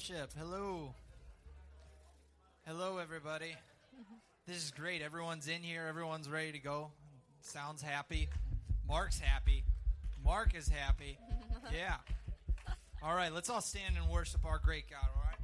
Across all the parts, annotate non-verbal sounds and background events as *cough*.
Fellowship. Hello. Hello, everybody. This is great. Everyone's in here. Everyone's ready to go. Sounds happy. Mark's happy. Mark is happy. *laughs* Yeah. All right, let's all stand and worship our great God, all right?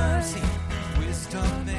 mercy, wisdom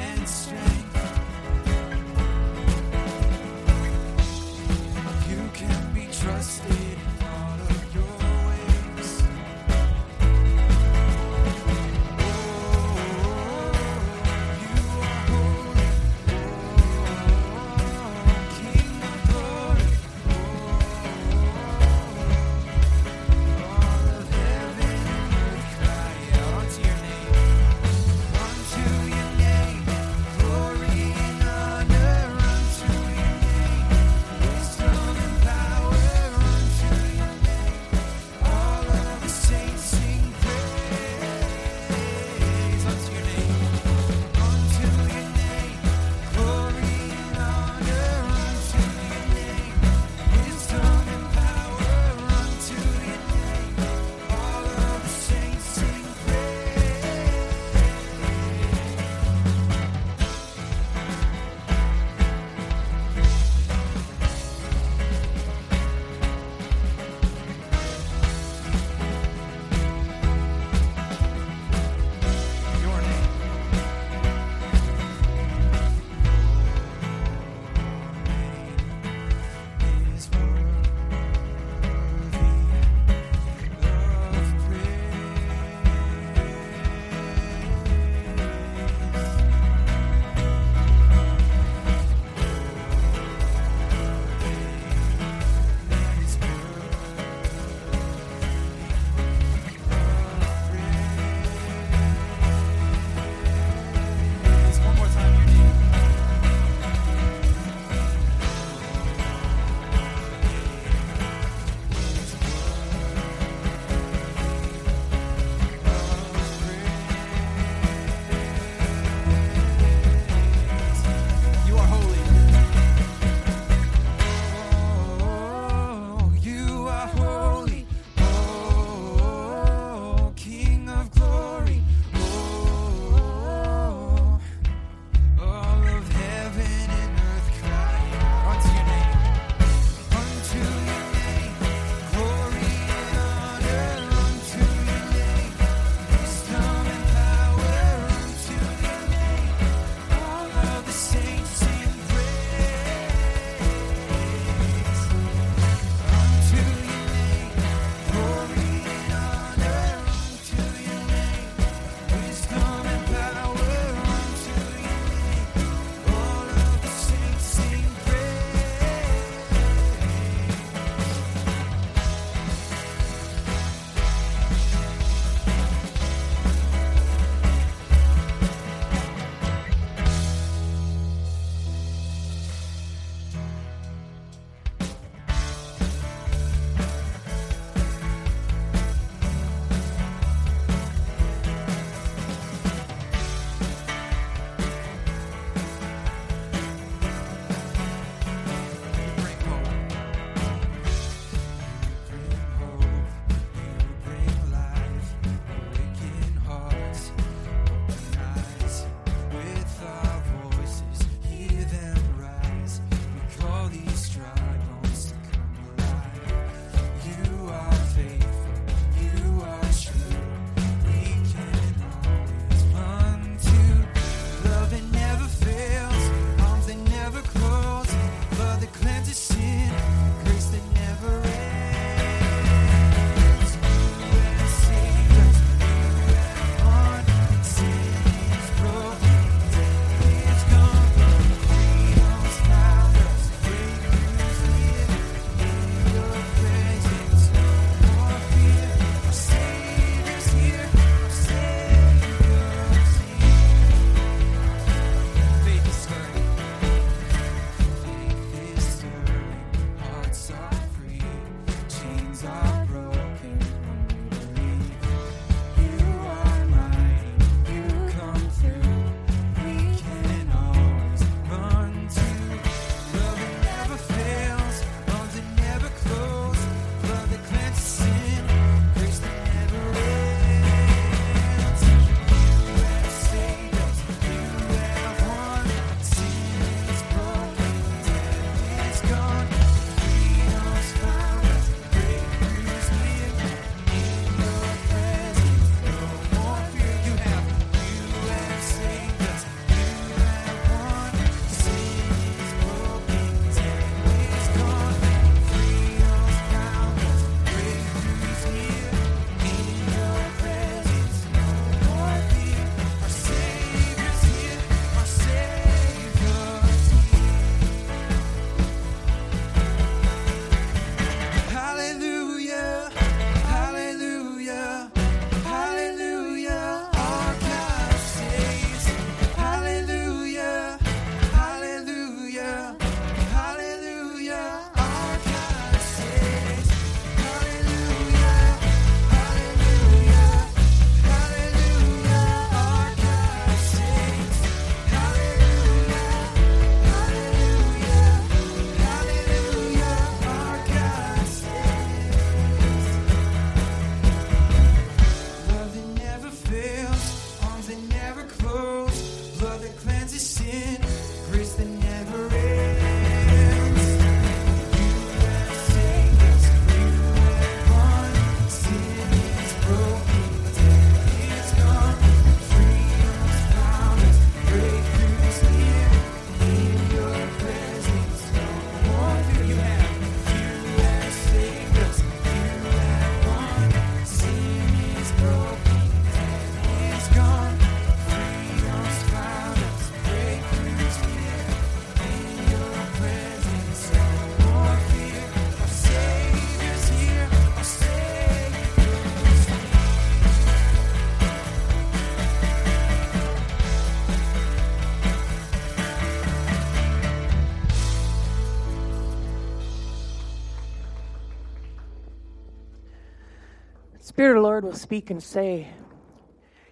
will speak and say,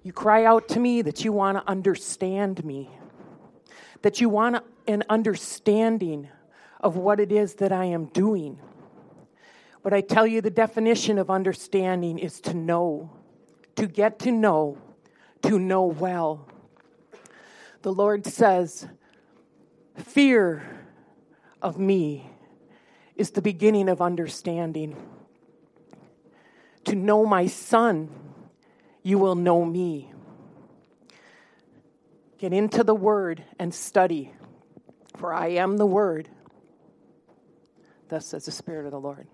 You cry out to me that you want to understand me, that you want an understanding of what it is that I am doing. But I tell you, the definition of understanding is to know, to get to know, to know well. The Lord says, Fear of me is the beginning of understanding. To know my son, you will know me. Get into the word and study, for I am the word. Thus says the Spirit of the Lord.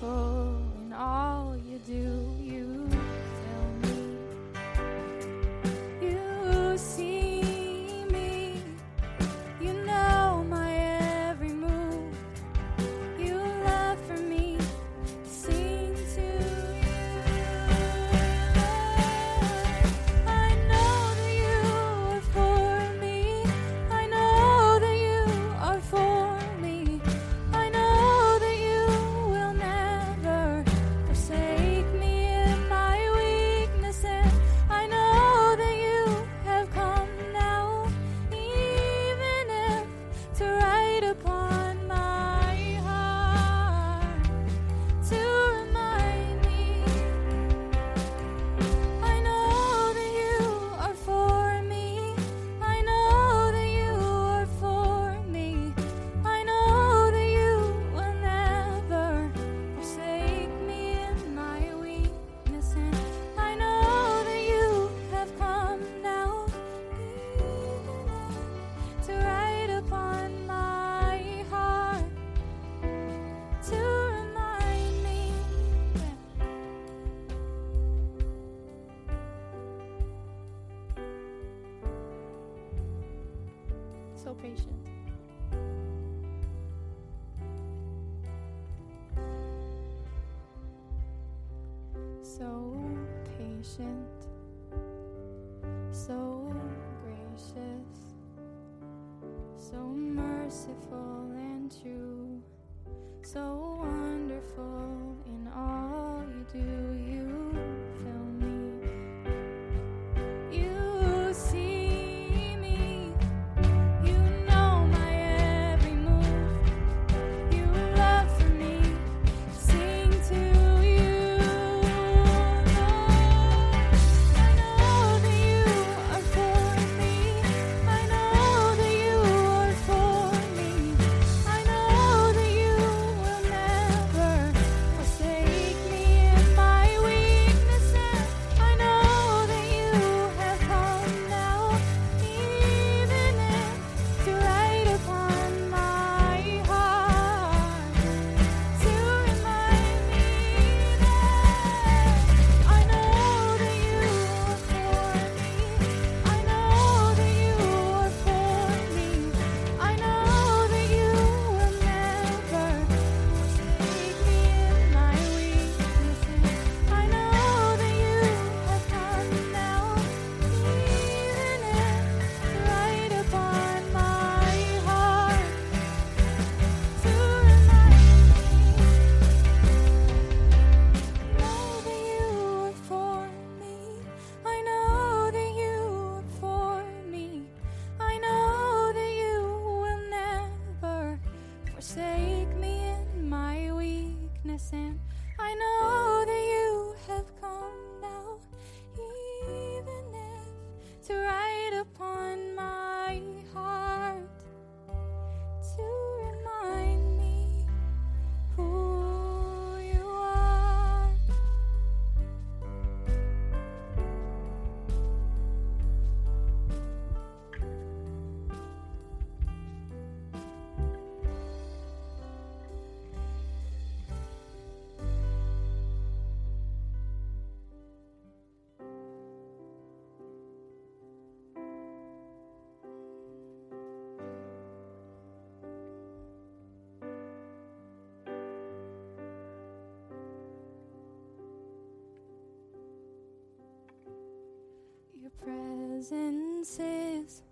beautiful in all presence is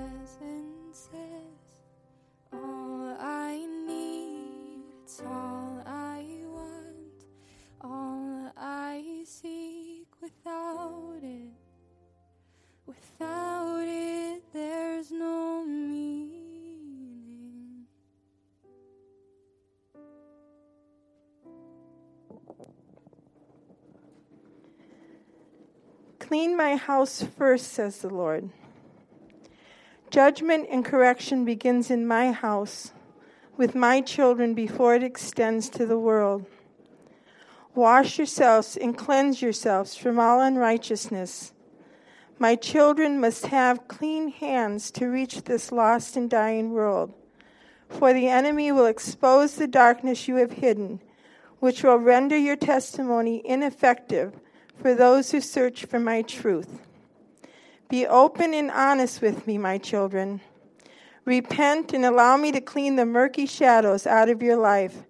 presence is all I need. It's all I want, all I seek. Without it, without it, there's no meaning. Clean my house first, says the Lord. Judgment and correction begins in my house, with my children before it extends to the world. Wash yourselves and cleanse yourselves from all unrighteousness. My children must have clean hands to reach this lost and dying world, for the enemy will expose the darkness you have hidden, which will render your testimony ineffective for those who search for my truth. Be open and honest with me, my children. Repent and allow me to clean the murky shadows out of your life,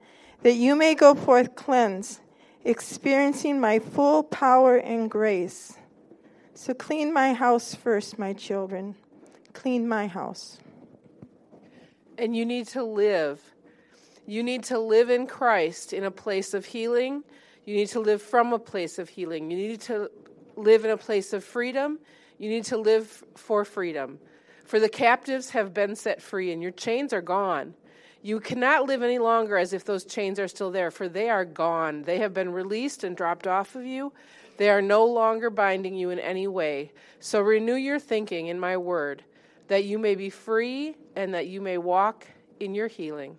that you may go forth cleansed, experiencing my full power and grace. So clean my house first, my children. Clean my house. And you need to live. You need to live in Christ in a place of healing. You need to live from a place of healing. You need to live in a place of freedom. You need to live for freedom. For the captives have been set free, and your chains are gone. You cannot live any longer as if those chains are still there, for they are gone. They have been released and dropped off of you. They are no longer binding you in any way. So renew your thinking in my word, that you may be free and that you may walk in your healing.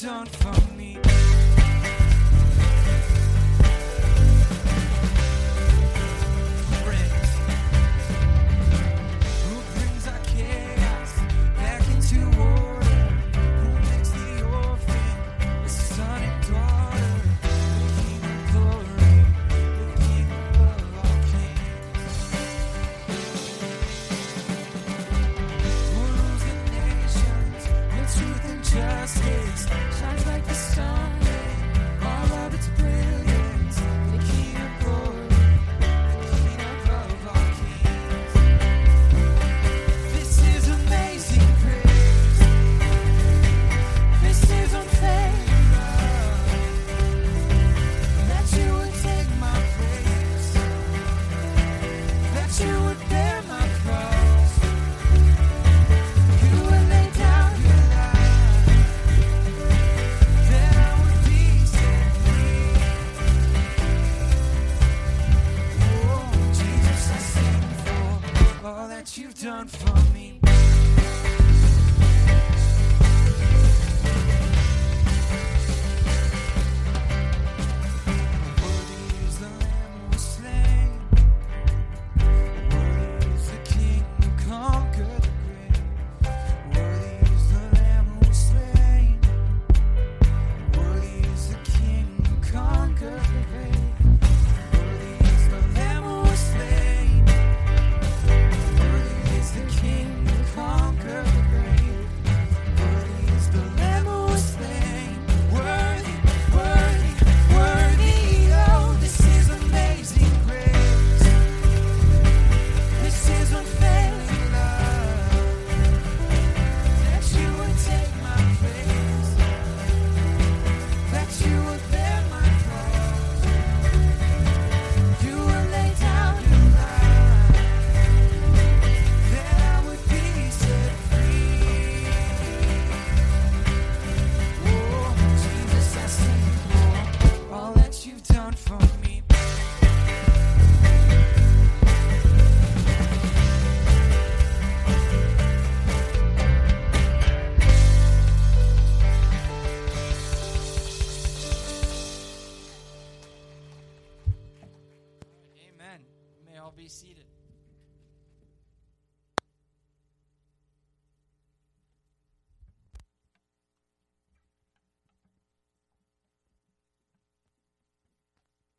done for me.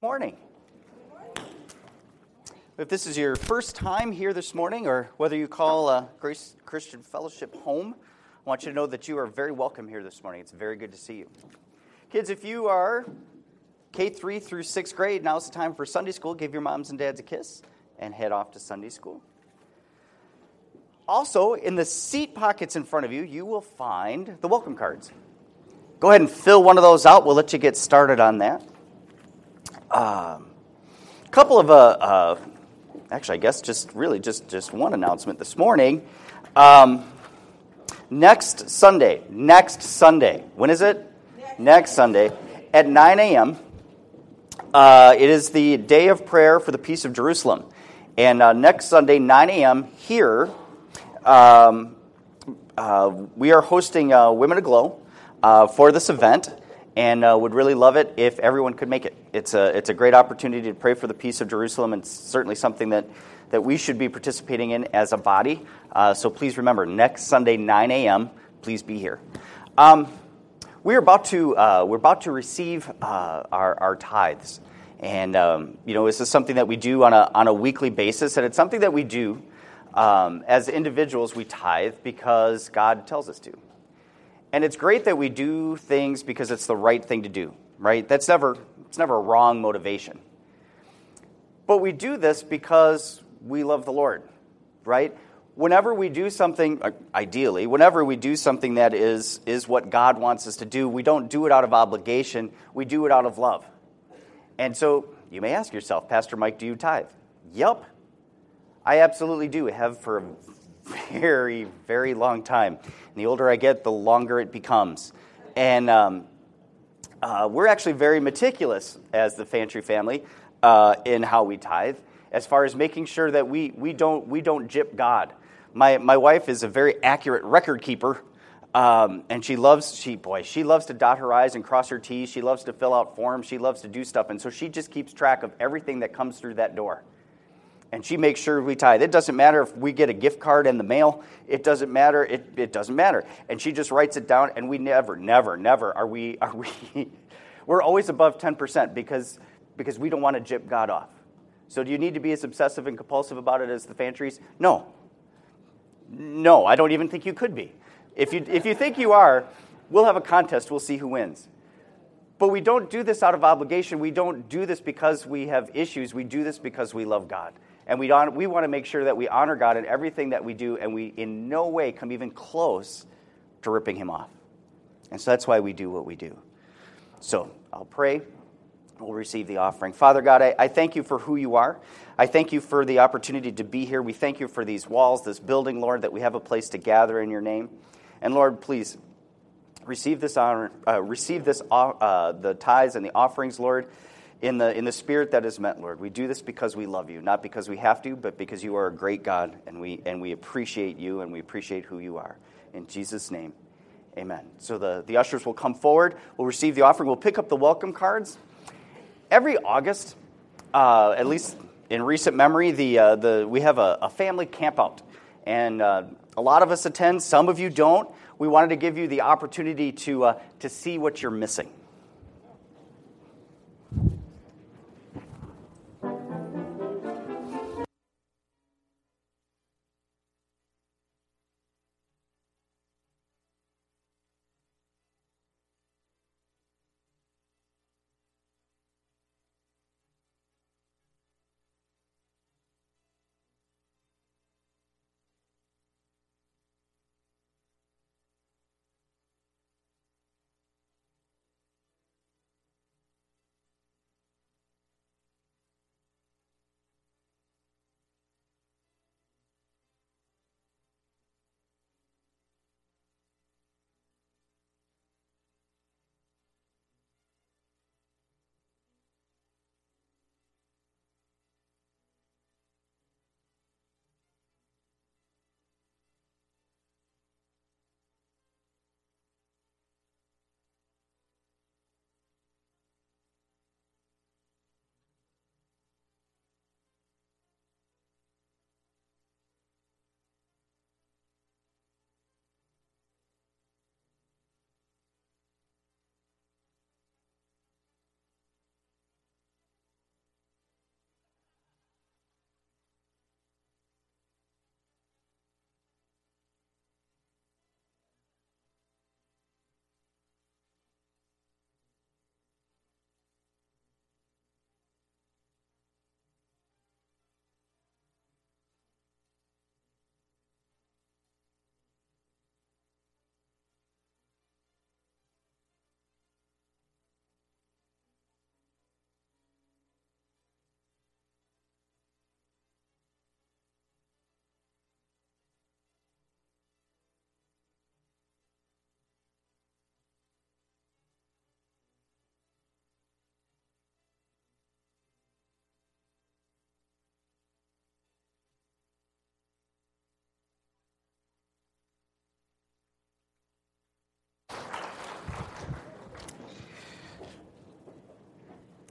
Morning. If this is your first time here this morning, or whether you call uh, Grace Christian Fellowship home, I want you to know that you are very welcome here this morning. It's very good to see you. Kids, if you are K 3 through 6th grade, now's the time for Sunday school. Give your moms and dads a kiss and head off to Sunday school. Also, in the seat pockets in front of you, you will find the welcome cards. Go ahead and fill one of those out. We'll let you get started on that. A couple of, uh, uh, actually, I guess just really just, just one announcement this morning. Um, next Sunday, next Sunday, when is it? Next, Sunday at 9 a.m. Uh, it is the day of prayer for the peace of Jerusalem. And uh, next Sunday, 9 a.m., here, um, uh, we are hosting uh, Women Aglow uh, for this event and uh, would really love it if everyone could make it. It's a, it's a great opportunity to pray for the peace of Jerusalem and certainly something that, that we should be participating in as a body. Uh, so please remember, next Sunday, 9 a.m., please be here. Um, we're about to, uh, we're about to receive uh, our, our tithes. And, um, you know, this is something that we do on a, on a weekly basis, and it's something that we do um, as individuals, we tithe because God tells us to. And it's great that we do things because it's the right thing to do, right? That's never, it's never a wrong motivation. But we do this because we love the Lord, right? Whenever we do something, uh, ideally, whenever we do something that is, is what God wants us to do, we don't do it out of obligation, we do it out of love. And so you may ask yourself, Pastor Mike, do you tithe? Yep, I absolutely do. Have for a very, very long time. And the older I get, the longer it becomes. And um, uh, we're actually very meticulous as the Fantry family uh, in how we tithe, as far as making sure that we, we, don't, we don't jip God. My, my wife is a very accurate record keeper. Um, and she loves she boy she loves to dot her i's and cross her t's she loves to fill out forms she loves to do stuff and so she just keeps track of everything that comes through that door and she makes sure we tithe. It doesn't matter if we get a gift card in the mail. It doesn't matter. It, it doesn't matter. And she just writes it down, and we never, never, never are we, *laughs* are we, we're always above 10% because, because we don't want to jip God off. So do you need to be as obsessive and compulsive about it as the Fantries? No. No, I don't even think you could be. If you, if you think you are, we'll have a contest. We'll see who wins. But we don't do this out of obligation. We don't do this because we have issues. We do this because we love God. And we, we want to make sure that we honor God in everything that we do, and we in no way come even close to ripping Him off. And so that's why we do what we do. So I'll pray. We'll receive the offering. Father God, I, I thank you for who you are. I thank you for the opportunity to be here. We thank you for these walls, this building, Lord, that we have a place to gather in your name. And Lord, please receive this honor, uh, receive this, uh, the tithes and the offerings, Lord. In the, in the spirit that is meant, Lord. We do this because we love you, not because we have to, but because you are a great God, and we, and we appreciate you and we appreciate who you are. In Jesus' name, amen. So the, the ushers will come forward, we'll receive the offering, we'll pick up the welcome cards. Every August, uh, at least in recent memory, the, uh, the, we have a, a family campout. And uh, a lot of us attend, some of you don't. We wanted to give you the opportunity to, uh, to see what you're missing.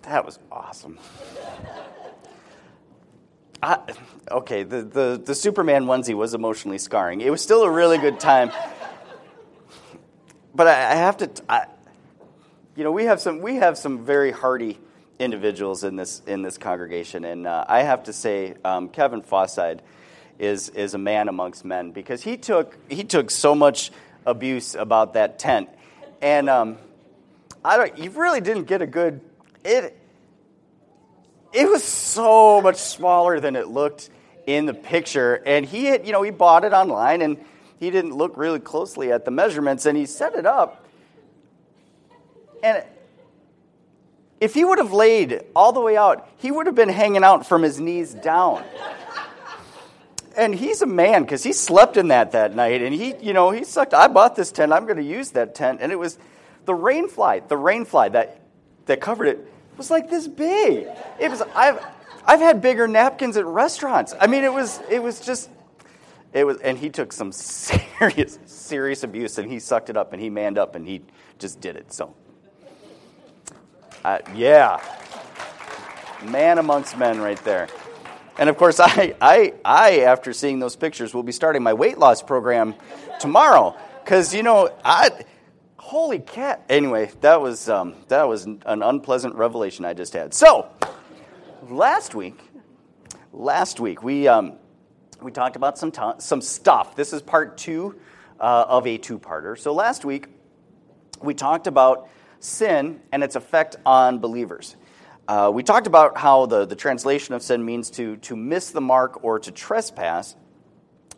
That was awesome. I, okay, the, the, the Superman onesie was emotionally scarring. It was still a really good time. But I, I have to, I, you know, we have some we have some very hardy individuals in this in this congregation, and uh, I have to say, um, Kevin Fosside is is a man amongst men because he took he took so much abuse about that tent, and um, I don't. You really didn't get a good it. It was so much smaller than it looked in the picture, and he had you know he bought it online and he didn't look really closely at the measurements, and he set it up, and. If he would have laid all the way out, he would have been hanging out from his knees down. and he's a man because he slept in that that night, and he, you know, he sucked. I bought this tent. I'm going to use that tent, and it was the rain fly. The rain fly that that covered it was like this big. It was. I've I've had bigger napkins at restaurants. I mean, it was it was just. It was, and he took some *laughs* serious, serious abuse, and he sucked it up, and he manned up, and he just did it. So, uh, yeah, man amongst men, right there. And of course, *laughs* I, I, I, after seeing those pictures, will be starting my weight loss program tomorrow. Because you know, I, holy cat. Anyway, that was um, that was an unpleasant revelation I just had. So, last week, last week we um, we talked about some to- some stuff. This is part two uh, of a two-parter. So last week we talked about sin and its effect on believers. Uh, we talked about how the, the translation of sin means to, to miss the mark or to trespass,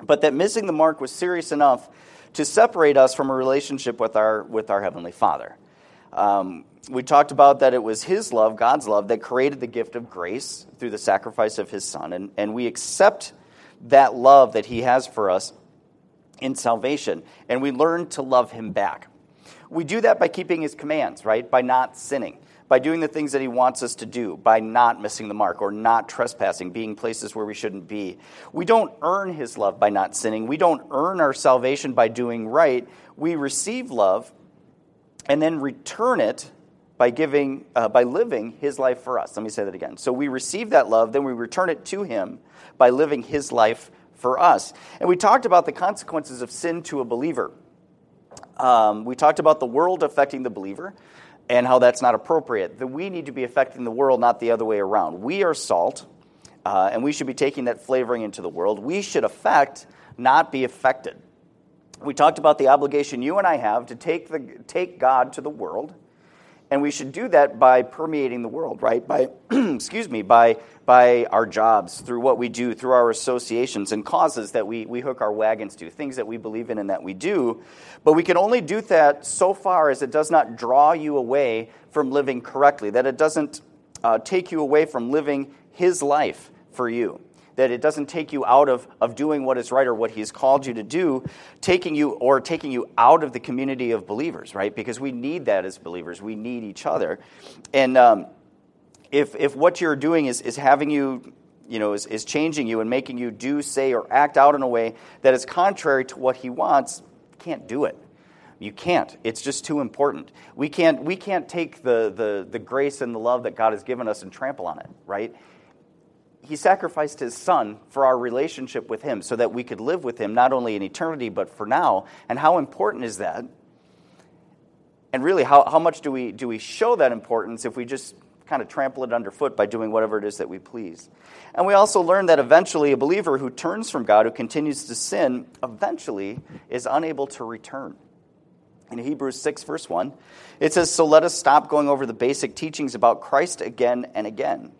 but that missing the mark was serious enough to separate us from a relationship with our, with our Heavenly Father. Um, we talked about that it was His love, God's love, that created the gift of grace through the sacrifice of His Son, and, and we accept that love that He has for us in salvation, and we learn to love Him back. We do that by keeping His commands, right? By not sinning by doing the things that He wants us to do, by not missing the mark or not trespassing, being places where we shouldn't be. We don't earn His love by not sinning. We don't earn our salvation by doing right. We receive love and then return it by giving uh, by living his life for us let me say that again so we receive that love then we return it to him by living his life for us and we talked about the consequences of sin to a believer um, we talked about the world affecting the believer and how that's not appropriate that we need to be affecting the world not the other way around. We are salt uh, and we should be taking that flavoring into the world. We should affect not be affected. We talked about the obligation you and I have to take, the, take God to the world, and we should do that by permeating the world, right? By, *clears throat* excuse me, by, by our jobs, through what we do, through our associations and causes that we, we hook our wagons to, things that we believe in and that we do. But we can only do that so far as it does not draw you away from living correctly, that it doesn't uh, take you away from living His life for you that it doesn't take you out of, of doing what is right or what he's called you to do, taking you or taking you out of the community of believers, right? Because we need that as believers. We need each other. And um, if, if what you're doing is, is having you, you know, is, is changing you and making you do, say, or act out in a way that is contrary to what he wants, can't do it. You can't. It's just too important. We can't, we can't take the, the, the grace and the love that God has given us and trample on it, right? He sacrificed his son for our relationship with him so that we could live with him not only in eternity but for now. And how important is that? And really how, how much do we do we show that importance if we just kind of trample it underfoot by doing whatever it is that we please? And we also learn that eventually a believer who turns from god who continues to sin eventually is unable to return. In Hebrews 6, verse 1, it says, So let us stop going over the basic teachings about Christ again and again.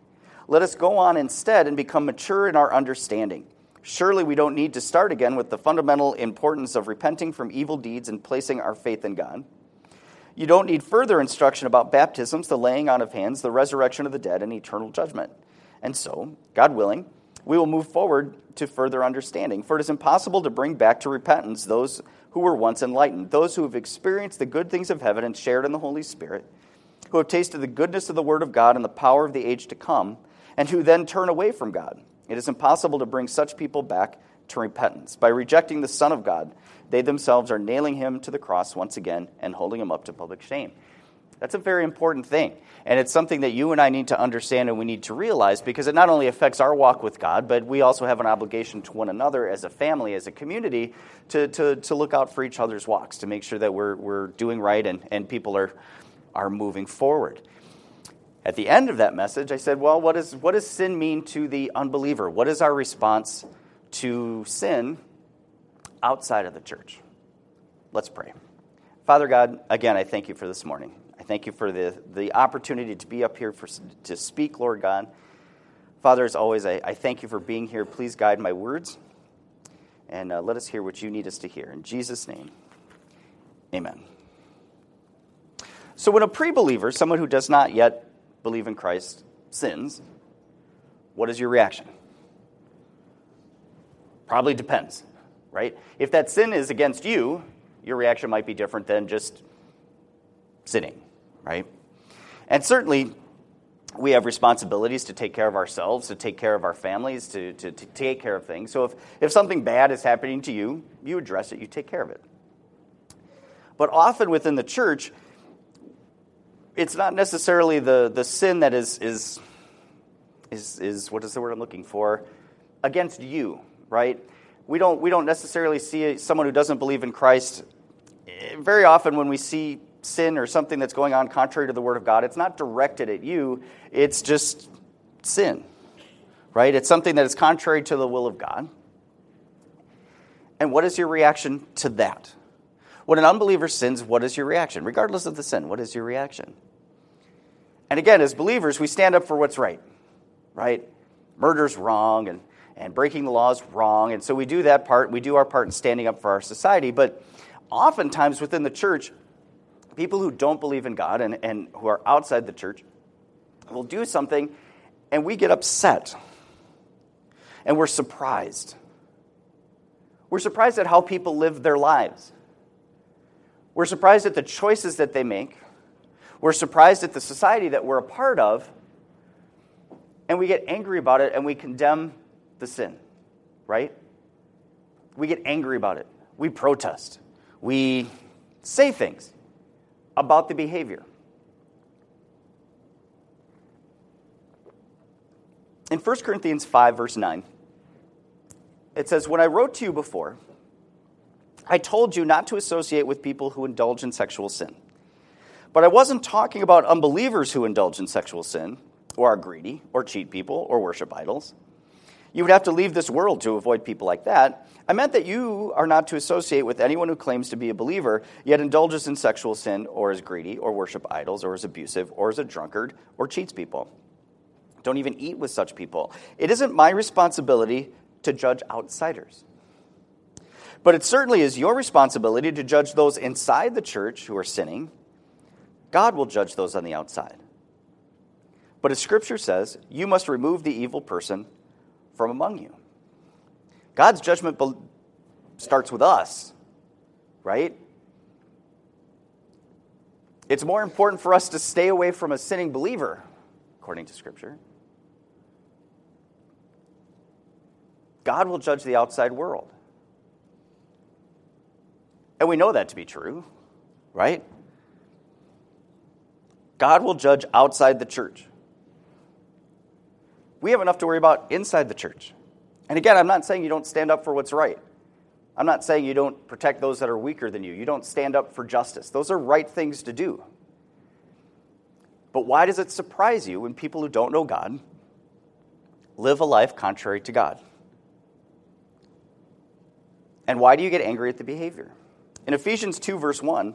Let us go on instead and become mature in our understanding. Surely we don't need to start again with the fundamental importance of repenting from evil deeds and placing our faith in God. You don't need further instruction about baptisms, the laying on of hands, the resurrection of the dead, and eternal judgment. And so, God willing, we will move forward to further understanding. For it is impossible to bring back to repentance those who were once enlightened, those who have experienced the good things of heaven and shared in the Holy Spirit, who have tasted the goodness of the Word of God and the power of the age to come and who then turn away from God. It is impossible to bring such people back to repentance. By rejecting the Son of God, they themselves are nailing him to the cross once again and holding him up to public shame. That's a very important thing. And it's something that you and I need to understand and we need to realize because it not only affects our walk with God, but we also have an obligation to one another as a family, as a community, to, to, to look out for each other's walks, to make sure that we're, we're doing right and, and people are, are moving forward. At the end of that message, I said, Well, what, is, what does sin mean to the unbeliever? What is our response to sin outside of the church? Let's pray. Father God, again, I thank you for this morning. I thank you for the, the opportunity to be up here for, to speak, Lord God. Father, as always, I, I thank you for being here. Please guide my words and uh, let us hear what you need us to hear. In Jesus' name, amen. So, when a pre believer, someone who does not yet believe in Christ sins, what is your reaction? Probably depends, right? If that sin is against you, your reaction might be different than just sinning, right? And certainly, we have responsibilities to take care of ourselves, to take care of our families, to, to, to, take care of things. So if, if something bad is happening to you, you address it, you take care of it. But often within the church, it's not necessarily the, the sin that is, is, is, is, what is the word I'm looking for? Against you, right? We don't, we don't necessarily see someone who doesn't believe in Christ. Eh, very often, when we see sin or something that's going on contrary to the Word of God, it's not directed at you, it's just sin, right? It's something that is contrary to the will of God. And what is your reaction to that? When an unbeliever sins, what is your reaction? Regardless of the sin, what is your reaction? And again, as believers, we stand up for what's right, right? Murder's wrong and, and breaking the law is wrong. And so we do that part. We do our part in standing up for our society. But oftentimes within the church, people who don't believe in God and, and who are outside the church will do something and we get upset and we're surprised. We're surprised at how people live their lives. We're surprised at the choices that they make. We're surprised at the society that we're a part of, and we get angry about it and we condemn the sin, right? We get angry about it. We protest. We say things about the behavior. In 1 Corinthians 5, verse 9, it says, When I wrote to you before, I told you not to associate with people who indulge in sexual sin. But I wasn't talking about unbelievers who indulge in sexual sin, or are greedy, or cheat people, or worship idols. You would have to leave this world to avoid people like that. I meant that you are not to associate with anyone who claims to be a believer, yet indulges in sexual sin, or is greedy, or worship idols, or is abusive, or is a drunkard, or cheats people. Don't even eat with such people. It isn't my responsibility to judge outsiders. But it certainly is your responsibility to judge those inside the church who are sinning. God will judge those on the outside. But as Scripture says, you must remove the evil person from among you. God's judgment be- starts with us, right? It's more important for us to stay away from a sinning believer, according to Scripture. God will judge the outside world. And we know that to be true, right? God will judge outside the church. We have enough to worry about inside the church. And again, I'm not saying you don't stand up for what's right. I'm not saying you don't protect those that are weaker than you. You don't stand up for justice. Those are right things to do. But why does it surprise you when people who don't know God live a life contrary to God? And why do you get angry at the behavior? In Ephesians 2, verse 1,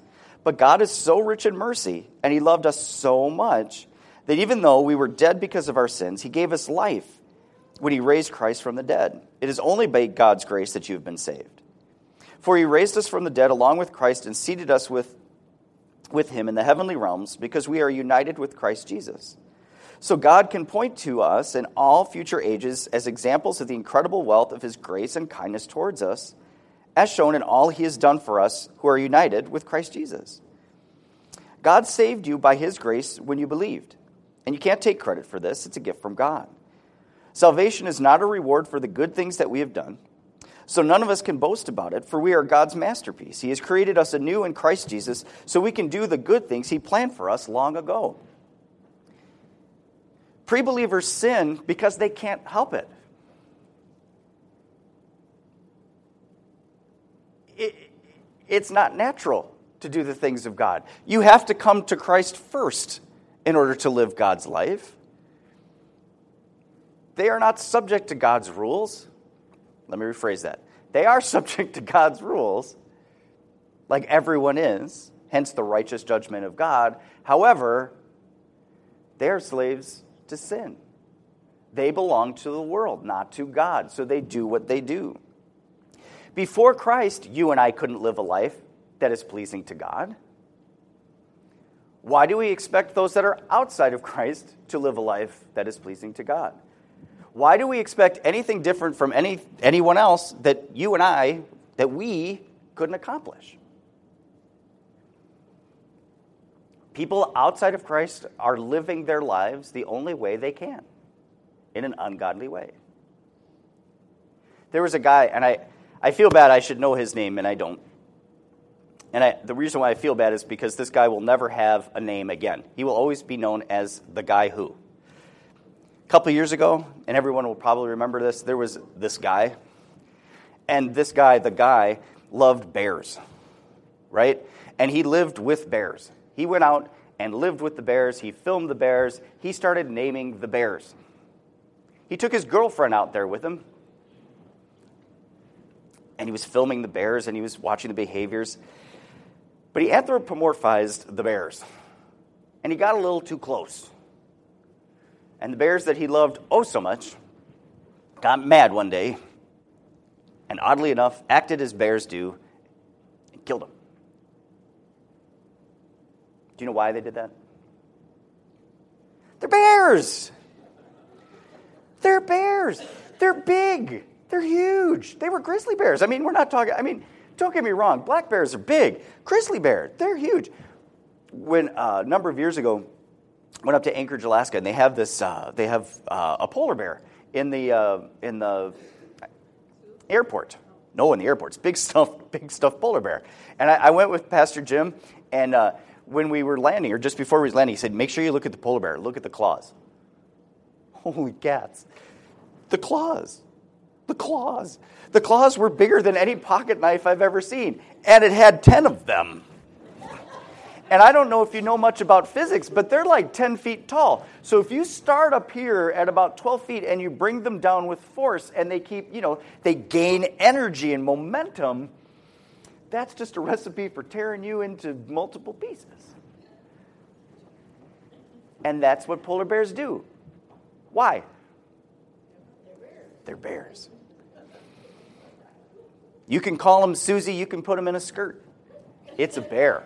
But God is so rich in mercy, and He loved us so much, that even though we were dead because of our sins, He gave us life when He raised Christ from the dead. It is only by God's grace that you have been saved. For He raised us from the dead along with Christ and seated us with, with Him in the heavenly realms, because we are united with Christ Jesus. So God can point to us in all future ages as examples of the incredible wealth of His grace and kindness towards us as shown in all he has done for us who are united with Christ Jesus. God saved you by his grace when you believed. And you can't take credit for this, it's a gift from God. Salvation is not a reward for the good things that we have done. So none of us can boast about it, for we are God's masterpiece. He has created us anew in Christ Jesus so we can do the good things he planned for us long ago. Pre believers sin because they can't help it. it, it's not natural to do the things of God. You have to come to Christ first in order to live God's life. They are not subject to God's rules. Let me rephrase that. They are *laughs* subject to God's rules, like everyone is, hence the righteous judgment of God. However, they are slaves to sin. They belong to the world, not to God, so they do what they do. Before Christ, you and I couldn't live a life that is pleasing to God. Why do we expect those that are outside of Christ to live a life that is pleasing to God? Why do we expect anything different from any, anyone else that you and I, that we couldn't accomplish? People outside of Christ are living their lives the only way they can, in an ungodly way. There was a guy, and I, I feel bad. I should know his name, and I don't. And I, the reason why I feel bad is because this guy will never have a name again. He will always be known as the guy who. A couple years ago, and everyone will probably remember this, there was this guy. And this guy, the guy, loved bears, right? And he lived with bears. He went out and lived with the bears. He filmed the bears. He started naming the bears. He took his girlfriend out there with him and he was filming the bears and he was watching the behaviors. But he anthropomorphized the bears. And he got a little too close. And the bears that he loved oh so much got mad one day and, oddly enough, acted as bears do and killed him. Do you know why they did that? They're bears. They're bears. They're big. They're huge. They were grizzly bears. I mean, we're not talking, I mean, don't get me wrong, black bears are big. Grizzly bear, they're huge. When uh, a number of years ago, went up to Anchorage, Alaska, and they have this, uh, they have uh, a polar bear in the, uh, in the airport. No, in the airport. It's big stuffed, big stuffed polar bear. And I, I went with Pastor Jim, and uh, when we were landing, or just before we was landing, he said, "Make sure you look at the polar bear. Look at the claws." Holy cats! The claws, the claws, the claws were bigger than any pocket knife I've ever seen, and it had ten of them. And I don't know if you know much about physics, but they're like 10 feet tall. So if you start up here at about 12 feet and you bring them down with force and they keep, you know, they gain energy and momentum, that's just a recipe for tearing you into multiple pieces. And that's what polar bears do. Why? They're bears. You can call them Susie, you can put them in a skirt. It's a bear.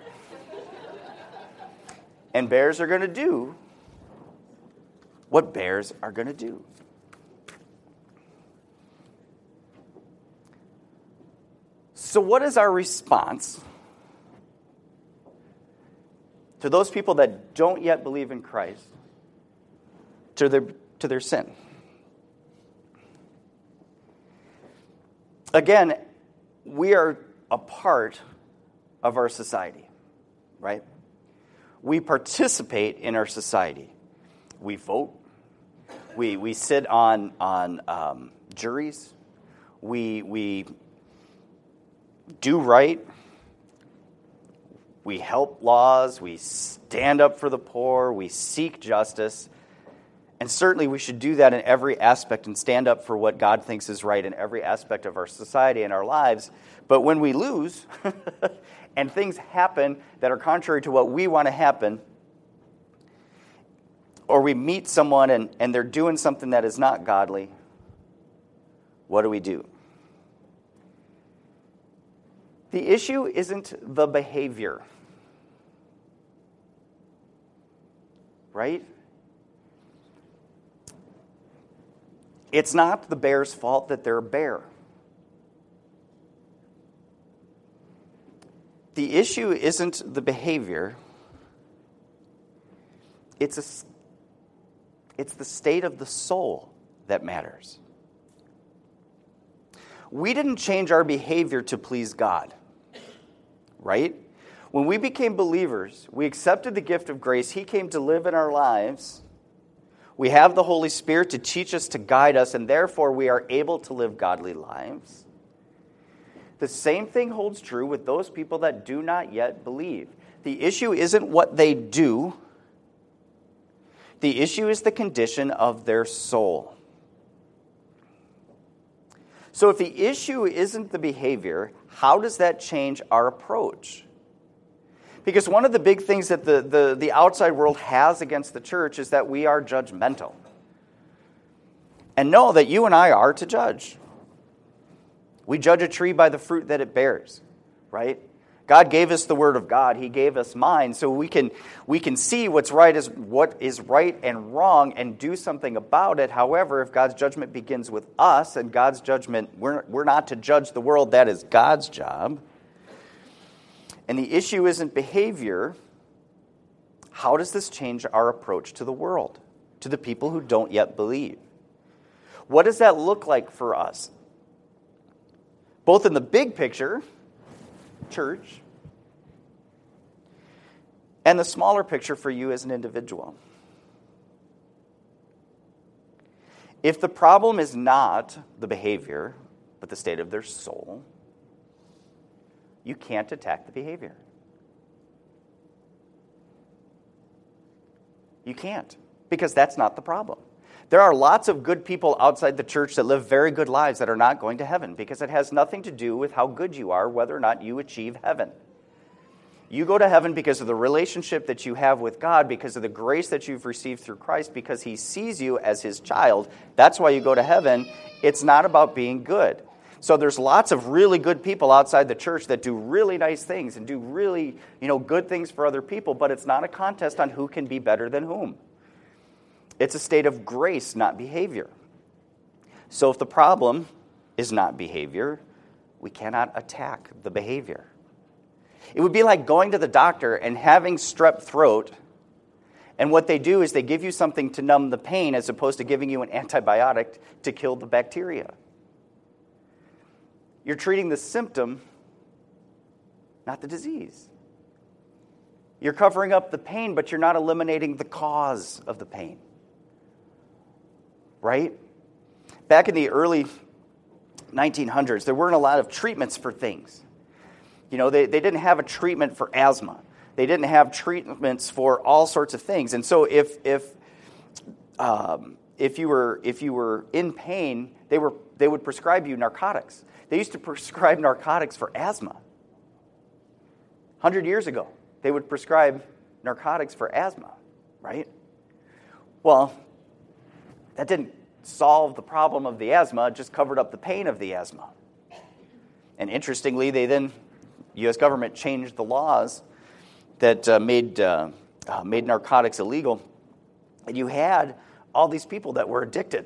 And bears are going to do what bears are going to do. So, what is our response to those people that don't yet believe in Christ to their, to their sin? Again, we are a part of our society, right? we participate in our society. We vote. We, we sit on, on um, juries. We, we do right. We help laws. We stand up for the poor. We seek justice. And certainly we should do that in every aspect and stand up for what God thinks is right in every aspect of our society and our lives. But when we lose *laughs* and things happen that are contrary to what we want to happen, or we meet someone and, and they're doing something that is not godly, what do we do? The issue isn't the behavior, right? It's not the bear's fault that they're a bear. the issue isn't the behavior, it's, a, it's the state of the soul that matters. We didn't change our behavior to please God, right? When we became believers, we accepted the gift of grace. He came to live in our lives. We have the Holy Spirit to teach us, to guide us, and therefore we are able to live godly lives. The same thing holds true with those people that do not yet believe. The issue isn't what they do, the issue is the condition of their soul. So, if the issue isn't the behavior, how does that change our approach? Because one of the big things that the, the, the outside world has against the church is that we are judgmental. And know that you and I are to judge. We judge a tree by the fruit that it bears, right? God gave us the word of God. He gave us mind so we can we can see what's right is what is right and wrong and do something about it. However, if God's judgment begins with us and God's judgment we're we're not to judge the world, that is God's job. And the issue isn't behavior. How does this change our approach to the world, to the people who don't yet believe? What does that look like for us? both in the big picture, church, and the smaller picture for you as an individual. If the problem is not the behavior, but the state of their soul, you can't attack the behavior. You can't, because that's not the problem. There are lots of good people outside the church that live very good lives that are not going to heaven because it has nothing to do with how good you are, whether or not you achieve heaven. You go to heaven because of the relationship that you have with God, because of the grace that you've received through Christ, because He sees you as His child. That's why you go to heaven. It's not about being good. So there's lots of really good people outside the church that do really nice things and do really, you know, good things for other people, but it's not a contest on who can be better than whom. It's a state of grace, not behavior. So if the problem is not behavior, we cannot attack the behavior. It would be like going to the doctor and having strep throat, and what they do is they give you something to numb the pain as opposed to giving you an antibiotic to kill the bacteria. You're treating the symptom, not the disease. You're covering up the pain, but you're not eliminating the cause of the pain. Right? Back in the early 1900s, there weren't a lot of treatments for things. You know, they, they didn't have a treatment for asthma. They didn't have treatments for all sorts of things. And so if, if, um, if, you, were, if you were in pain, they, were, they would prescribe you narcotics. They used to *laughs* prescribe narcotics for asthma. 100 years ago, they would prescribe narcotics for asthma, right? Well, that didn't solve the problem of the asthma, it just covered up the pain of the asthma. And interestingly, they then, U.S. government changed the laws that uh, made, uh, uh, made narcotics illegal. And you had all these people that were addicted,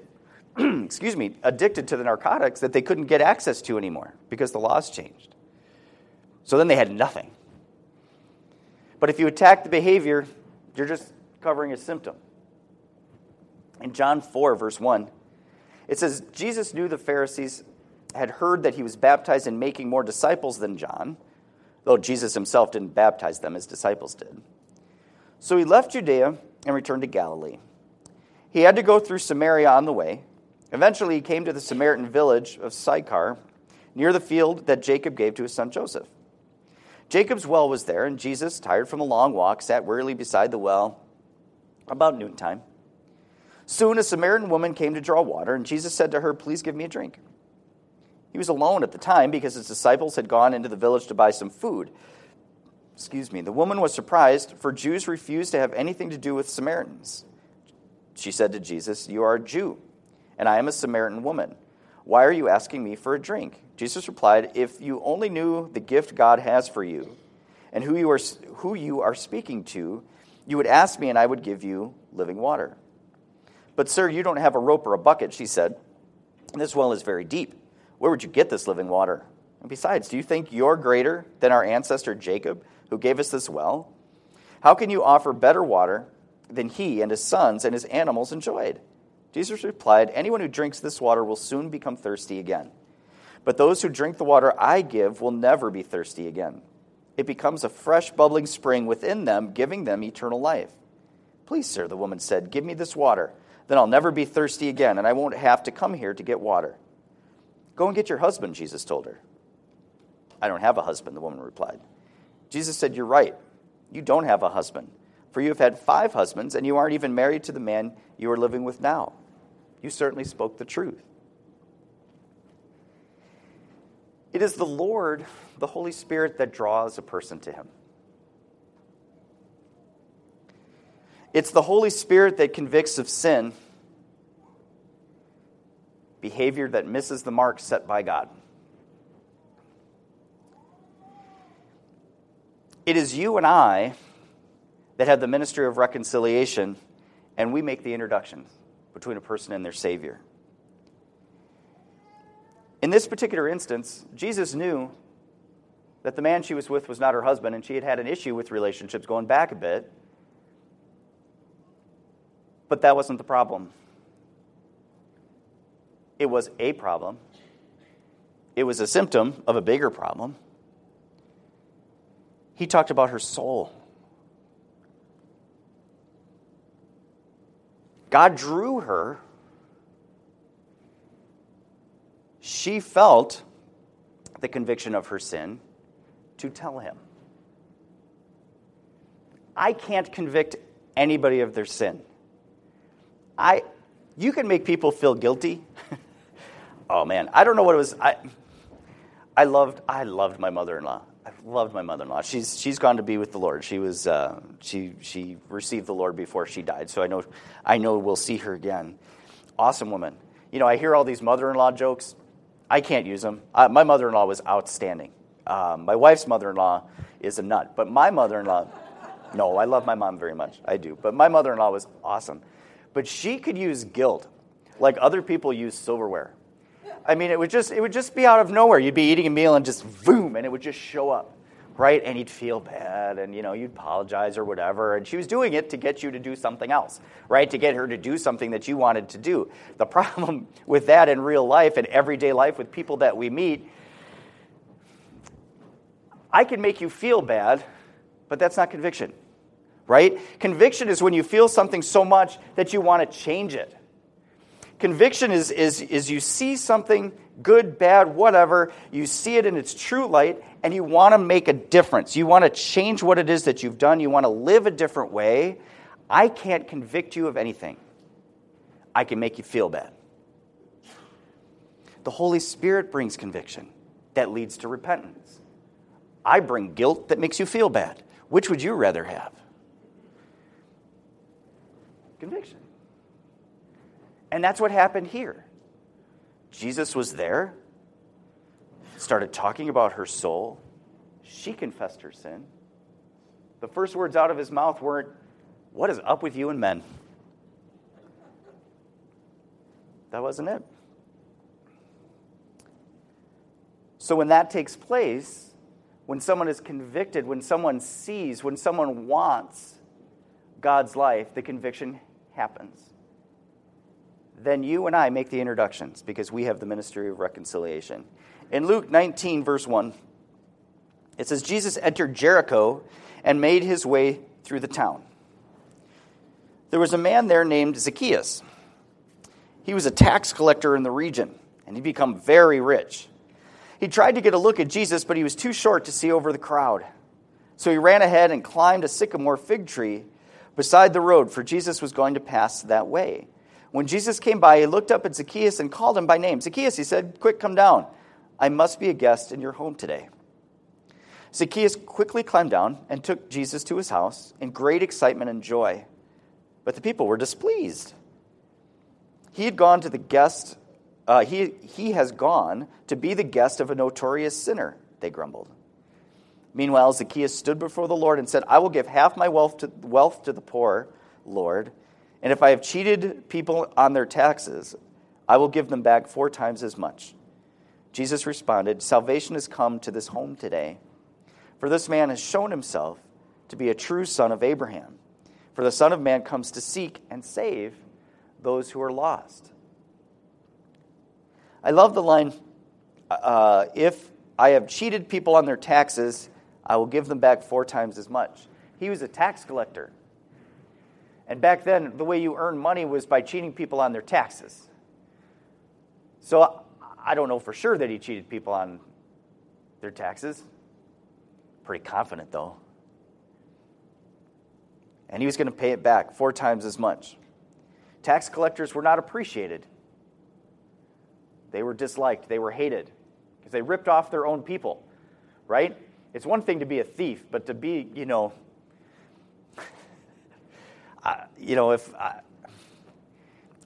*clears throat* excuse me, addicted to the narcotics that they couldn't get access to anymore because the laws changed. So then they had nothing. But if you attack the behavior, you're just covering a symptom. In John 4, verse 1, it says, Jesus knew the Pharisees had heard that he was baptized and making more disciples than John, though Jesus himself didn't baptize them, his disciples did. So he left Judea and returned to Galilee. He had to go through Samaria on the way. Eventually, he came to the Samaritan village of Sychar, near the field that Jacob gave to his son Joseph. Jacob's well was there, and Jesus, tired from a long walk, sat wearily beside the well about noontime. Soon a Samaritan woman came to draw water, and Jesus said to her, Please give me a drink. He was alone at the time because his disciples had gone into the village to buy some food. Excuse me. The woman was surprised, for Jews refused to have anything to do with Samaritans. She said to Jesus, You are a Jew, and I am a Samaritan woman. Why are you asking me for a drink? Jesus replied, If you only knew the gift God has for you and who you are, who you are speaking to, you would ask me, and I would give you living water. But, sir, you don't have a rope or a bucket, she said. This well is very deep. Where would you get this living water? And besides, do you think you're greater than our ancestor Jacob, who gave us this well? How can you offer better water than he and his sons and his animals enjoyed? Jesus replied, Anyone who drinks this water will soon become thirsty again. But those who drink the water I give will never be thirsty again. It becomes a fresh, bubbling spring within them, giving them eternal life. Please, sir, the woman said, give me this water. Then I'll never be thirsty again, and I won't have to come here to get water. Go and get your husband, Jesus told her. I don't have a husband, the woman replied. Jesus said, You're right. You don't have a husband, for you have had five husbands, and you aren't even married to the man you are living with now. You certainly spoke the truth. It is the Lord, the Holy Spirit, that draws a person to Him. It's the Holy Spirit that convicts of sin, behavior that misses the mark set by God. It is you and I that have the ministry of reconciliation, and we make the introductions between a person and their Savior. In this particular instance, Jesus knew that the man she was with was not her husband, and she had had an issue with relationships going back a bit. But that wasn't the problem. It was a problem, it was a symptom of a bigger problem. He talked about her soul. God drew her. She felt the conviction of her sin to tell him. I can't convict anybody of their sin. I, you can make people feel guilty. *laughs* oh man, I don't know what it was. I, I loved, I loved my mother-in-law. I loved my mother-in-law. She's she's gone to be with the Lord. She was uh, she she received the Lord before she died. So I know I know we'll see her again. Awesome woman. You know, I hear all these mother-in-law jokes. I can't use them. Uh, my mother-in-law was outstanding. Um, my wife's mother-in-law is a nut, but my mother-in-law, no, I love my mom very much. I do, but my mother-in-law was awesome. But she could use guilt like other people use silverware. I mean, it would just it would just be out of nowhere. You'd be eating a meal and just boom, and it would just show up, right? And you'd feel bad, and you know you'd apologize or whatever. And she was doing it to get you to do something else, right? To get her to do something that you wanted to do. The *laughs* problem with that in real life and everyday life with people that we meet, I can make you feel bad, but that's not conviction, right? Conviction is when you feel something so much that you want to change it. Conviction is, is, is you see something good, bad, whatever, you see it in its true light, and you want to make a difference. You want to change what it is that you've done. You want to live a different way. I can't convict you of anything, I can make you feel bad. The Holy Spirit brings conviction that leads to repentance. I bring guilt that makes you feel bad. Which would you rather have? Conviction. And that's what happened here. Jesus was there, started talking about her soul. She confessed her sin. The first words out of his mouth weren't, What is up with you and men? That wasn't it. So when that takes place, when someone is convicted, when someone sees, when someone wants God's life, the conviction happens then you and I make the introductions because we have the ministry of reconciliation. In Luke 19, verse 1, it says, Jesus entered Jericho and made his way through the town. There was a man there named Zacchaeus. He was a tax collector in the region, and he'd become very rich. He tried to get a look at Jesus, but he was too short to see over the crowd. So he ran ahead and climbed a sycamore fig tree beside the road, for Jesus was going to pass that way. When Jesus came by, he looked up at Zacchaeus and called him by name. Zacchaeus, he said, Quick, come down. I must be a guest in your home today. Zacchaeus quickly climbed down and took Jesus to his house in great excitement and joy. But the people were displeased. He had gone to the guest, uh, he, he has gone to be the guest of a notorious sinner, they grumbled. Meanwhile, Zacchaeus stood before the Lord and said, I will give half my wealth to, wealth to the poor, Lord. And if I have cheated people on their taxes, I will give them back four times as much. Jesus responded, Salvation has come to this home today, for this man has shown himself to be a true son of Abraham. For the Son of Man comes to seek and save those who are lost. I love the line uh, If I have cheated people on their taxes, I will give them back four times as much. He was a tax collector. And back then, the way you earned money was by cheating people on their taxes. So I don't know for sure that he cheated people on their taxes. Pretty confident, though. And he was going to pay it back four times as much. Tax collectors were not appreciated, they were disliked, they were hated because they ripped off their own people, right? It's one thing to be a thief, but to be, you know, You know, if I,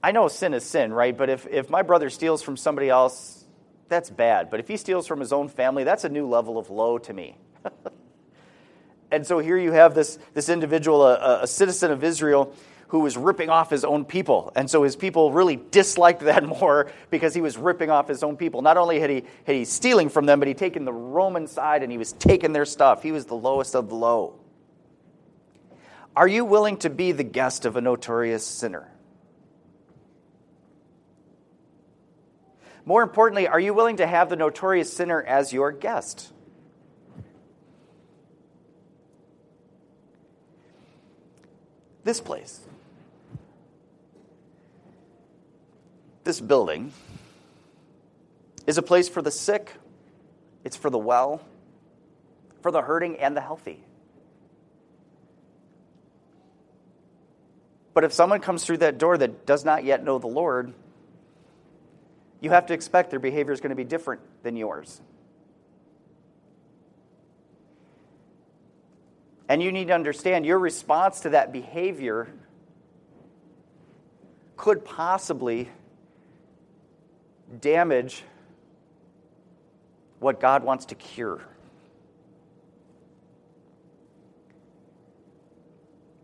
I know sin is sin, right? But if, if my brother steals from somebody else, that's bad. But if he steals from his own family, that's a new level of low to me. *laughs* and so here you have this, this individual, a, a citizen of Israel, who was ripping off his own people. And so his people really disliked that *laughs* more because he was ripping off his own people. Not only had he, had he stealing from them, but he'd taken the Roman side and he was taking their stuff. He was the lowest of the low. Are you willing to be the guest of a notorious sinner? More importantly, are you willing to have the notorious sinner as your guest? This place, this building, is a place for the sick, it's for the well, for the hurting and the healthy. But if someone comes through that door that does not yet know the Lord, you have to expect their behavior is going to be different than yours. And you need to understand your response to that behavior could possibly damage what God wants to cure.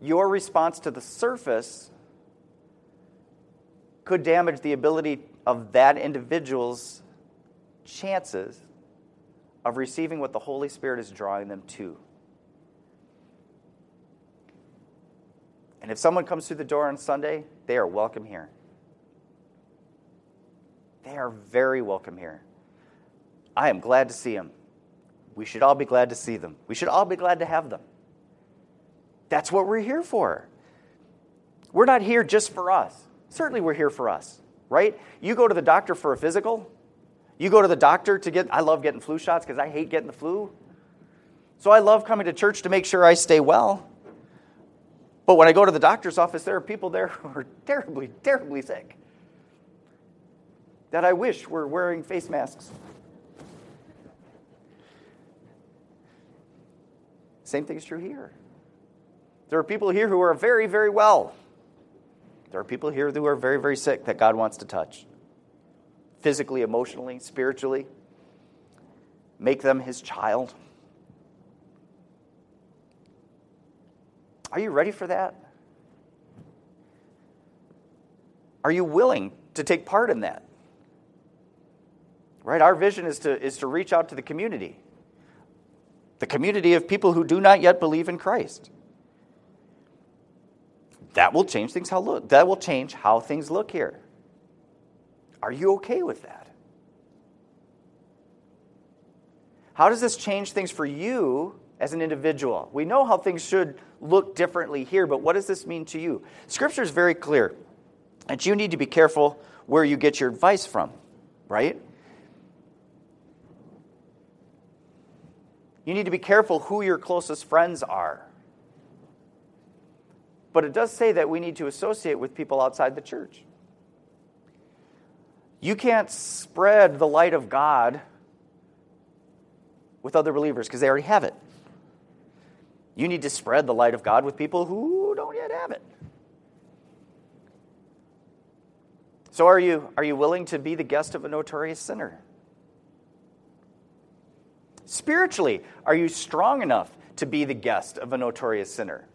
Your response to the surface could damage the ability of that individual's chances of receiving what the Holy Spirit is drawing them to. And if someone comes through the door on Sunday, they are welcome here. They are very welcome here. I am glad to see them. We should all be glad to see them. We should all be glad to have them. That's what we're here for. We're not here just for us. Certainly, we're here for us, right? You go to the doctor for a physical. You go to the doctor to get, I love getting flu shots because I hate getting the flu. So I love coming to church to make sure I stay well. But when I go to the doctor's office, there are people there *laughs* who are terribly, terribly sick that I wish were wearing face masks. Same thing is true here. There are people here who are very, very well. There are people here who are very, very sick that God wants to touch physically, emotionally, spiritually. Make them his child. Are you ready for that? Are you willing to take part in that? Right? Our vision is to, is to reach out to the community, the community of people who do not yet believe in Christ. That will change things how look. That will change how things look here. Are you okay with that? How does this change things for you as an individual? We know how things should look differently here, but what does this mean to you? Scripture is very clear that you need to be careful where you get your advice from, right? You need to be careful who your closest friends are. But it does say that we need to associate with people outside the church. You can't spread the light of God with other believers because they already have it. You need to spread the light of God with people who don't yet have it. So, are you, are you willing to be the guest of a notorious sinner? Spiritually, are you strong enough to be the guest of a notorious sinner?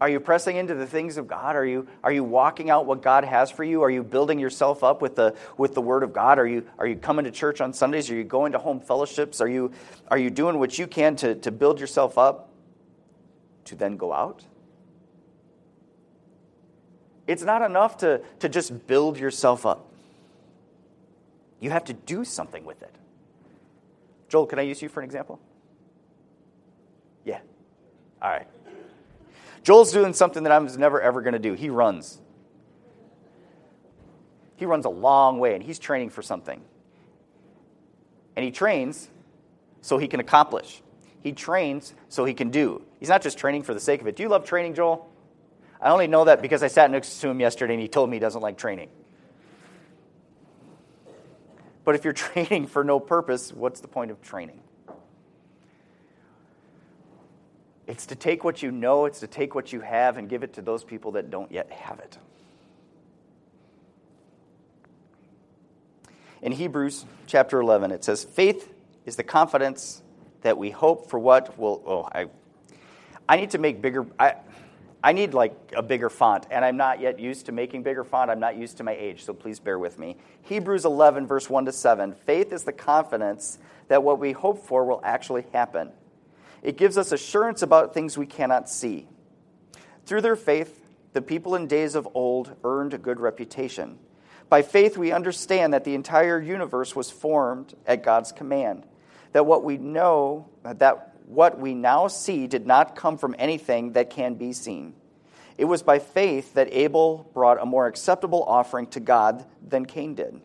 Are you pressing into the things of God? Are you, are you walking out what God has for you? Are you building yourself up with the, with the Word of God? Are you, are you coming to church on Sundays? Are you going to home fellowships? Are you, are you doing what you can to, to build yourself up to then go out? It's not enough to, to just build yourself up. You have to do something with it. Joel, can I use you for an example? Yeah. All right. Joel's doing something that I was never ever going to do. He runs. He runs a long way and he's training for something. And he trains so he can accomplish. He trains so he can do. He's not just training for the sake of it. Do you love training, Joel? I only know that because I sat next to him yesterday and he told me he doesn't like training. But if you're *laughs* training for no purpose, what's the point of training? It's to take what you know, it's to take what you have and give it to those people that don't yet have it. In Hebrews chapter 11, it says, Faith is the confidence that we hope for what will. Oh, I, I need to make bigger. I, I need like a bigger font, and I'm not yet used to making bigger font. I'm not used to my age, so please bear with me. Hebrews 11, verse 1 to 7. Faith is the confidence that what we hope for will actually happen. It gives us assurance about things we cannot see. Through their faith, the people in days of old earned a good reputation. By faith, we understand that the entire universe was formed at God's command, that what we know, that what we now see did not come from anything that can be seen. It was by faith that Abel brought a more acceptable offering to God than Cain did.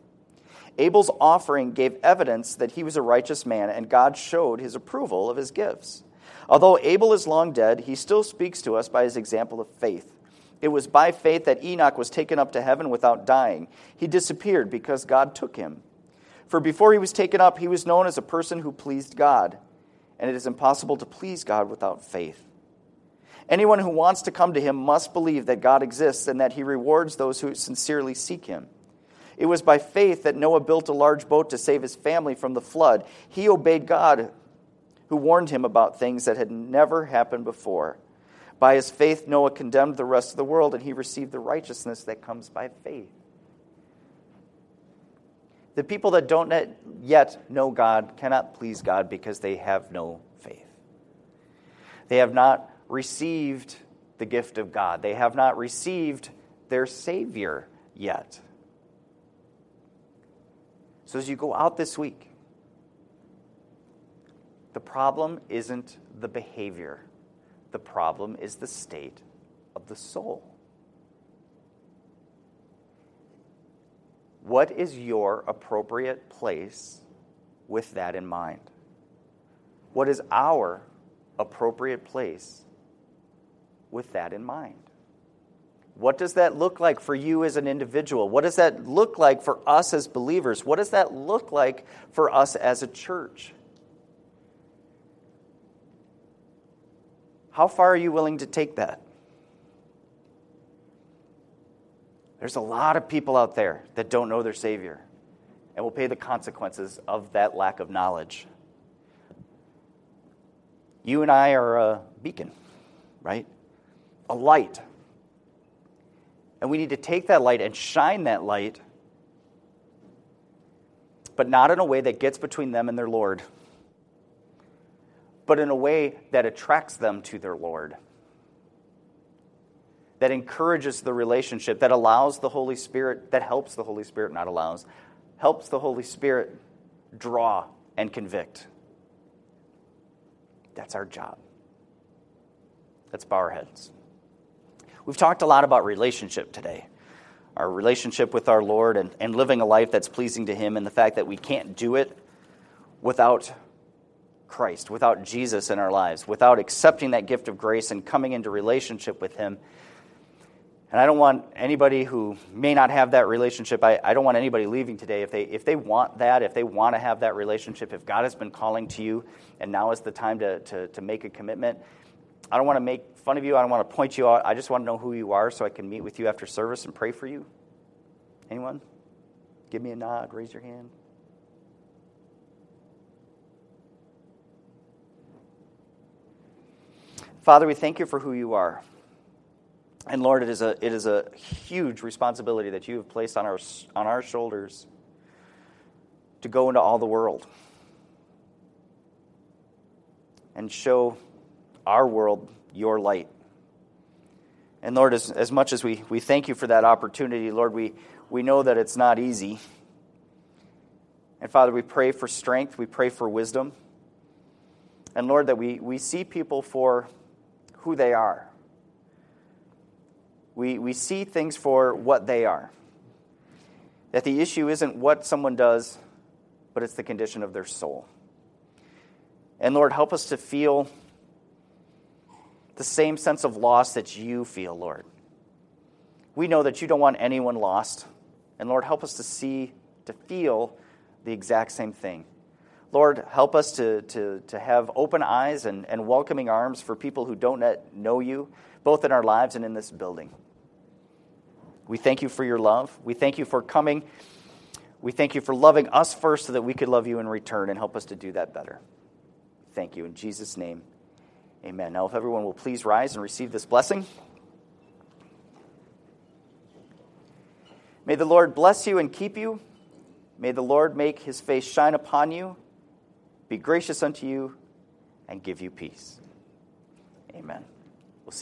Abel's offering gave evidence that he was a righteous man, and God showed his approval of his gifts. Although Abel is long dead, he still speaks to us by his example of faith. It was by faith that Enoch was taken up to heaven without dying. He disappeared because God took him. For before he was taken up, he was known as a person who pleased God. and it is impossible to please God without faith. Anyone who wants to come to him must believe that God exists and that he rewards those who sincerely seek him. It was by faith that Noah built a large boat to save his family from the flood. He obeyed God, who warned him about things that had never happened before. By his faith, Noah condemned the rest of the world, and he received the righteousness that comes by faith. The people that don't yet know God cannot please God because they have no faith. They have not received the gift of God, they have not received their Savior yet. So as you go out this week, the problem isn't the behavior, the problem is the state of the soul. What is your appropriate place with that in mind? What is our appropriate place with that in mind? What does that look like for you as an individual? What does that look like for us as believers? What does that look like for us as a church? How far are you willing to take that? There's a lot of people out there that don't know their Savior and will pay the consequences of that lack of knowledge. You and I are a beacon, right? A light. And we need to take that light and shine that light, but not in a way that gets between them and their Lord, but in a way that attracts them to their Lord that encourages the relationship, that allows the Holy Spirit, that helps the Holy Spirit, not allows, helps the Holy Spirit draw and convict. That's our job. Let's bow our heads. We've talked a lot about relationship today our relationship with our Lord and, and living a life that's pleasing to Him, and the fact that we can't do it without Christ, without Jesus in our lives, without accepting that gift of grace and coming into relationship with Him and I don't want anybody who may not have that relationship, I, I don't want anybody leaving today. If they, if they want that, if they want to have that relationship, if God has been calling to you and now is the time to, to, to make a commitment, I don't want to make fun of you. I don't want to point you out. I just want to know who you are so I can meet with you after service and pray for you. Anyone? Give me a nod, raise your hand. Father, we thank you for who you are. And Lord, it is a, it is a huge responsibility that you have placed on our, on our shoulders to go into all the world and show our world your light. And Lord, as, as much as we, we thank you for that opportunity, Lord, we, we know that it's not easy. And Father, we pray for strength, we pray for wisdom. And Lord, that we, we see people for who they are we, we see things for what they are. That the issue isn't what someone does, but it's the condition of their soul. And Lord, help us to feel the same sense of loss that you feel, Lord. We know that you don't want anyone lost. And Lord, help us to see, to feel the exact same thing. Lord, help us to, to, to have open eyes and, and welcoming arms for people who don't know you, both in our lives and in this building. We thank you for your love. We thank you for coming. We thank you for loving us first so that we could love you in return and help us to do that better. Thank you. In Jesus' name, amen. Now, if everyone will please rise and receive this blessing. May the Lord bless you and keep you. May the Lord make his face shine upon you, be gracious unto you, and give you peace. Amen.